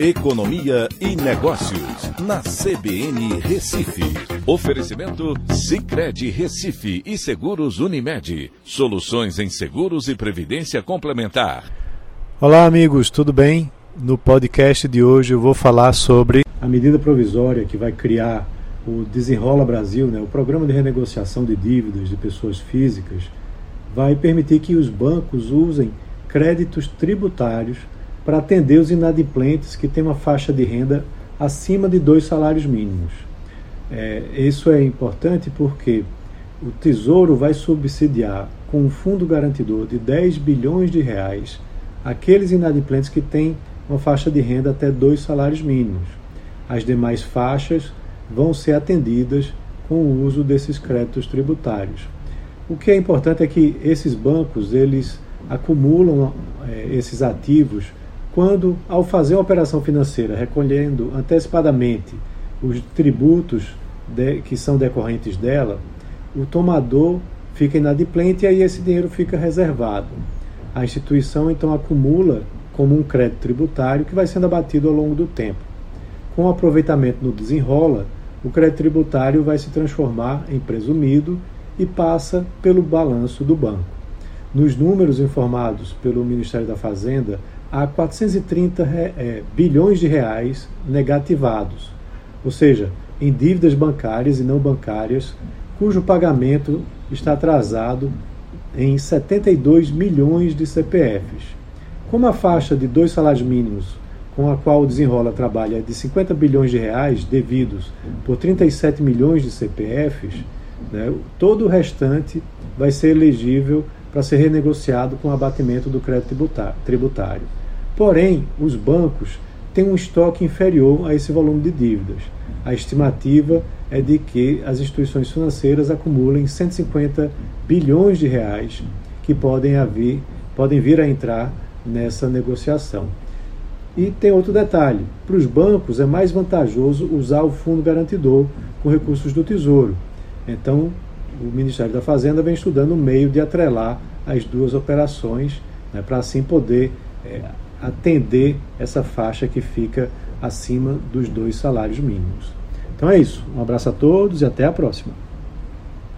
Economia e Negócios, na CBN Recife. Oferecimento Cicred Recife e Seguros Unimed. Soluções em seguros e previdência complementar. Olá, amigos, tudo bem? No podcast de hoje eu vou falar sobre a medida provisória que vai criar o Desenrola Brasil, né, o programa de renegociação de dívidas de pessoas físicas, vai permitir que os bancos usem créditos tributários para atender os inadimplentes que têm uma faixa de renda acima de dois salários mínimos. É, isso é importante porque o Tesouro vai subsidiar com um fundo garantidor de 10 bilhões de reais aqueles inadimplentes que têm uma faixa de renda até dois salários mínimos. As demais faixas vão ser atendidas com o uso desses créditos tributários. O que é importante é que esses bancos eles acumulam é, esses ativos quando, ao fazer uma operação financeira recolhendo antecipadamente os tributos de, que são decorrentes dela, o tomador fica inadimplente e aí esse dinheiro fica reservado. A instituição então acumula como um crédito tributário que vai sendo abatido ao longo do tempo. Com o aproveitamento no desenrola, o crédito tributário vai se transformar em presumido e passa pelo balanço do banco. Nos números informados pelo Ministério da Fazenda, há 430 é, bilhões de reais negativados, ou seja, em dívidas bancárias e não bancárias, cujo pagamento está atrasado em 72 milhões de CPFs. Como a faixa de dois salários mínimos com a qual o Desenrola trabalha é de 50 bilhões de reais devidos por 37 milhões de CPFs, né, todo o restante vai ser elegível para ser renegociado com o abatimento do crédito tributário. Porém, os bancos têm um estoque inferior a esse volume de dívidas. A estimativa é de que as instituições financeiras acumulem 150 bilhões de reais que podem, haver, podem vir a entrar nessa negociação. E tem outro detalhe: para os bancos é mais vantajoso usar o fundo garantidor com recursos do Tesouro. Então, o Ministério da Fazenda vem estudando o meio de atrelar as duas operações, né, para assim poder é, atender essa faixa que fica acima dos dois salários mínimos. Então é isso. Um abraço a todos e até a próxima.